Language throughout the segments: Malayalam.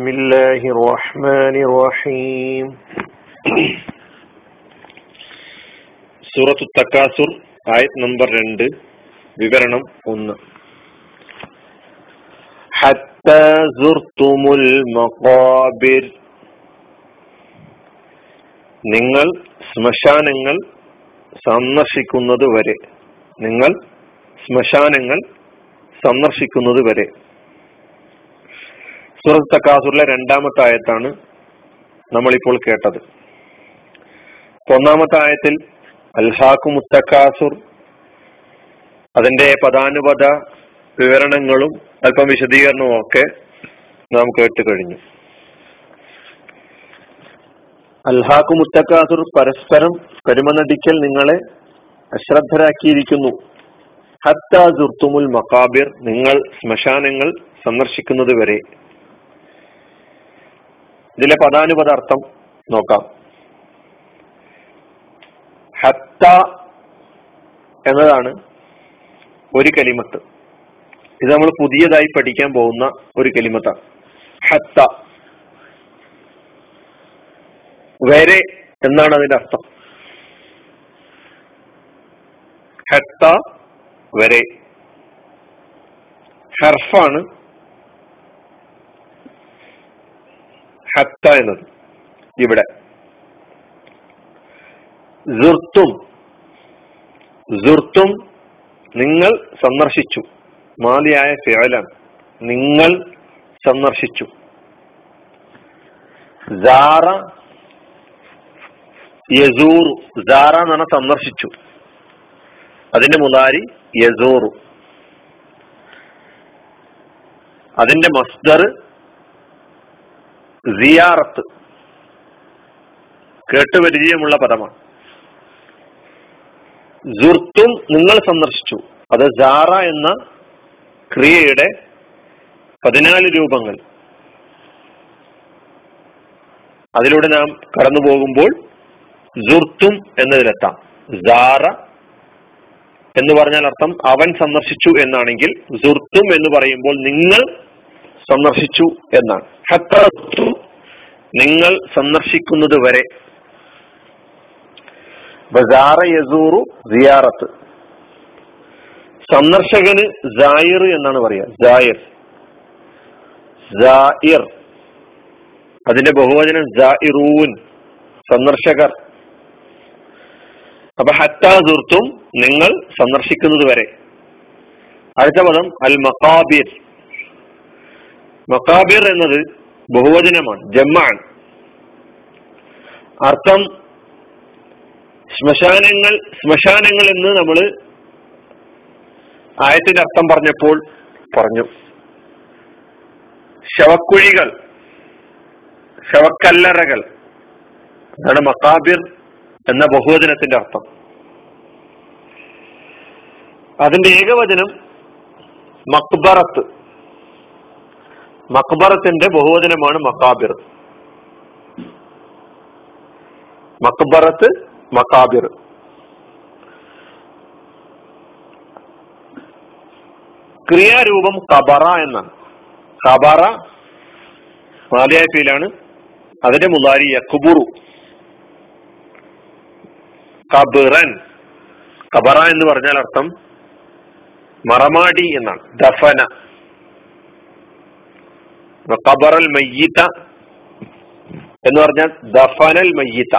بسم الله الرحمن الرحيم സൂറത്തു തക്കാസുർ ആയത് നമ്പർ രണ്ട് വിവരണം ഒന്ന് حتى زرتم المقابر നിങ്ങൾ ശ്മശാനങ്ങൾ സന്ദർശിക്കുന്നത് വരെ നിങ്ങൾ ശ്മശാനങ്ങൾ സന്ദർശിക്കുന്നത് വരെ സൂറത്ത് തക്കാസുറിലെ രണ്ടാമത്തെ ആയത്താണ് നമ്മളിപ്പോൾ കേട്ടത്. ഒന്നാമത്തെ ആയത്തിൽ അൽഹാഖു മുത്തക്കാസുർ അതിന്റെ പദാനുപത വിവരണങ്ങളും അല്പം വിശദീകരണവും ഒക്കെ നാം കേട്ട് കഴിഞ്ഞു. അൽഹാഖു മുത്തക്കാസുർ പരസ്പരം കരുമനടിക്കൽ നിങ്ങളെ അശ്രദ്ധരാക്കിയിരിക്കുന്നു. ഹത്താ ഹത്താസുർത്തുമുൽ മക്കാബിർ നിങ്ങൾ ശ്മശാനങ്ങൾ സന്ദർശിക്കുന്നത് വരെ. ഇതിലെ പദാനുപദാർത്ഥം നോക്കാം. ഹത്ത എന്നതാണ് ഒരു കലിമത്ത്. ഇത് നമ്മൾ പുതിയതായി പഠിക്കാൻ പോകുന്ന ഒരു കലിമത്താണ്. ഹത്ത. വരെ എന്നാണ് അതിന്റെ അർത്ഥം? ഹത്ത വരെ ഹർഫാണ് ഹത്ത എന്നത് ഇവിടെ. നിങ്ങൾ സന്ദർശിച്ചു. മാതിയായ ഫിഅലാണ്. നിങ്ങൾ സന്ദർശിച്ചു. സാറ യസൂറു. സാറ എന്ന് പറഞ്ഞാൽ സന്ദർശിച്ചു. അതിന്റെ മുതാരി യസൂറു. അതിന്റെ മസ്ദർ സിയാറത്ത്. കേട്ടുപരിചയമുള്ള പദമാണ്. ജുർത്തും നിങ്ങൾ സന്ദർശിച്ചു. അത് ജാറ എന്ന ക്രിയയുടെ പതിനാല് രൂപങ്ങൾ. അതിലൂടെ നാം കടന്നു പോകുമ്പോൾ ജുർത്തും എന്നതിലെത്താം. ജാറ എന്ന് പറഞ്ഞാൽ അർത്ഥം അവൻ സന്ദർശിച്ചു എന്നാണെങ്കിൽ ജുർത്തും എന്ന് പറയുമ്പോൾ നിങ്ങൾ സന്ദർശിച്ചു എന്നാണ്. ഹത്തു നിങ്ങൾ സന്ദർശിക്കുന്നത് വരെ. ബസാറ യസൂറു സിയാറത്ത്. സന്ദർശകന് ജായിർ എന്നാണ് പറയുക. ജായിർ ജായിർ അതിന്റെ ബഹുവചനം ജായിറൂൻ സന്ദർശകർ. അപ്പൊ ഹത്താസുർത്തും നിങ്ങൾ സന്ദർശിക്കുന്നത് വരെ. അടുത്ത പദം അൽ മക്കാബിർ മക്കാബിർ എന്നത് ബഹുവചനമാണ് ജമ്മാണ്. അർത്ഥം ശ്മശാനങ്ങൾ ശ്മശാനങ്ങൾ എന്ന് നമ്മൾ ആയത്തിന്റെ അർത്ഥം പറഞ്ഞപ്പോൾ പറഞ്ഞു. ശവക്കുഴികൾ ശവക്കല്ലറകൾ അതാണ് മക്കാബിർ എന്ന ബഹുവചനത്തിന്റെ അർത്ഥം. അതിന്റെ ഏകവചനം മക്ബറത്ത് മക്ബറത്തിന്റെ ബഹുവചനമാണ് മക്കാബിർ. മക്ബറത്ത് മക്കാബിർ. ക്രിയാരൂപം കബറ എന്നാണ്. കബറ മാലിയായ്പയിലാണ് ഫീലാണ്. അതിന്റെ മുതാരി യക്കുബുറു കബിറൻ കബറ എന്ന് പറഞ്ഞാൽ അർത്ഥം മറമാടി എന്നാണ്. ദഫന. കബറൽ മയ്യീത്ത എന്ന് പറഞ്ഞാൽ ദഫനൽ മയ്യീത്ത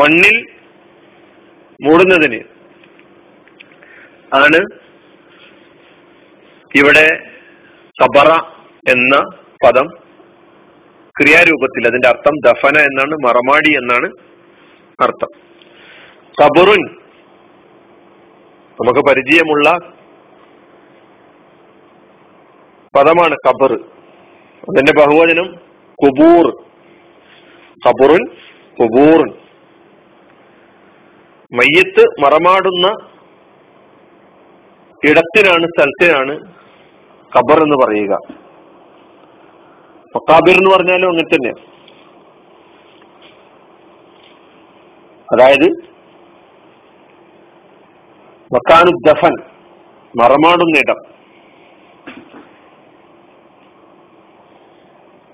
മണ്ണിൽ മൂടുന്നതിന് ആണ് ഇവിടെ കബറ എന്ന പദം ക്രിയാരൂപത്തിൽ അതിന്റെ അർത്ഥം ദഫന എന്നാണ് മറമാടി എന്നാണ് അർത്ഥം. കബറുൻ നമുക്ക് പരിചയമുള്ള പദമാണ് കബർ അതിന്റെ ബഹുവചനം കുബൂർ കബുറുൻ കുബൂറുൻ മയ്യത്ത് മറമാടുന്ന ഇടത്തിനാണ് സ്ഥലത്തിനാണ് ഖബർ എന്ന് പറയുക. മക്കാബിർ എന്ന് പറഞ്ഞാലും അങ്ങനെ തന്നെയാണ് അതായത് മക്കാനു ദഫൻ മറമാടുന്ന ഇടം.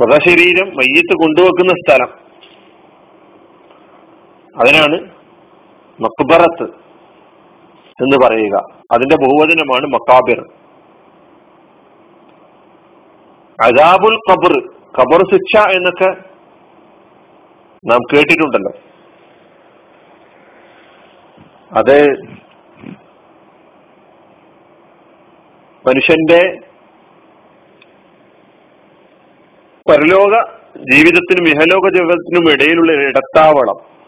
മൃതശരീരം മയ്യത്ത് കൊണ്ടുവെക്കുന്ന സ്ഥലം. അതിനാണ് മക്ബറത്ത് എന്ന് പറയുക. അതിന്റെ ബഹുവചനമാണ് മക്കാബിർ. അജാബുൽ ഖബർ ഖബർ ശിക്ഷ എന്നൊക്കെ നാം കേട്ടിട്ടുണ്ടല്ലോ. അത് മനുഷ്യന്റെ പരലോക ജീവിതത്തിനും ഇഹലോക ജീവിതത്തിനും ഇടയിലുള്ള ഇടത്താവളം.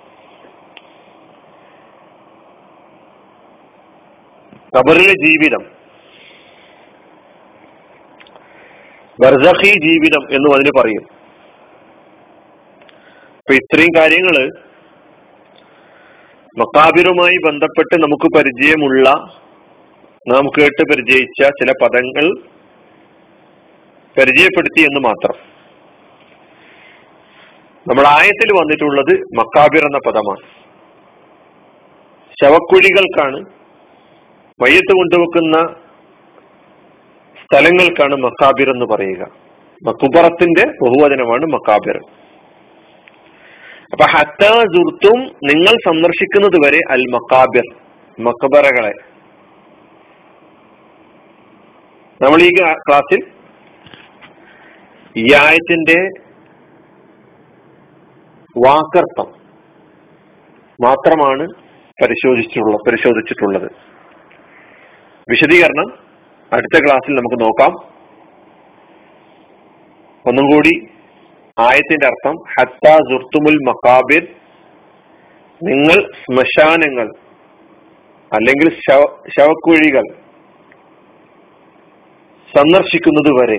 കബറിലെ ജീവിതം. ബർസഹി ജീവിതം എന്നും അതിന് പറയും. അപ്പൊ ഇത്രയും കാര്യങ്ങൾ മക്കാബിറുമായി ബന്ധപ്പെട്ട് നമുക്ക് പരിചയമുള്ള നാം കേട്ട് പരിചയിച്ച ചില പദങ്ങൾ പരിചയപ്പെടുത്തി എന്ന് മാത്രം. നമ്മൾ ആയത്തിൽ വന്നിട്ടുള്ളത് മക്കാബിർ എന്ന പദമാണ്. ശവക്കുഴികൾക്കാണ് മയ്യത്ത് കൊണ്ടുവെക്കുന്ന സ്ഥലങ്ങൾക്കാണ് മക്കാബിർ എന്ന് പറയുക. മക്കുബറത്തിന്റെ ബഹുവചനമാണ് മക്കാബിർ. അപ്പൊ ഹത്തും നിങ്ങൾ സന്ദർശിക്കുന്നത് വരെ അൽ മക്കാബിർ മക്കബറകളെ നമ്മൾ ഈ ക്ലാസ്സിൽ ഈ ആയത്തിന്റെ വാക്കർത്ഥം മാത്രമാണ് പരിശോധിച്ചിട്ടുള്ള പരിശോധിച്ചിട്ടുള്ളത്. വിശദീകരണം അടുത്ത ക്ലാസ്സിൽ നമുക്ക് നോക്കാം. ഒന്നും കൂടി ആയത്തിന്റെ അർത്ഥം ഹത്ത സുർത്തുമുൽ മക്കാബിർ നിങ്ങൾ ശ്മശാനങ്ങൾ അല്ലെങ്കിൽ ശവക്കുഴികൾ സന്ദർശിക്കുന്നത് വരെ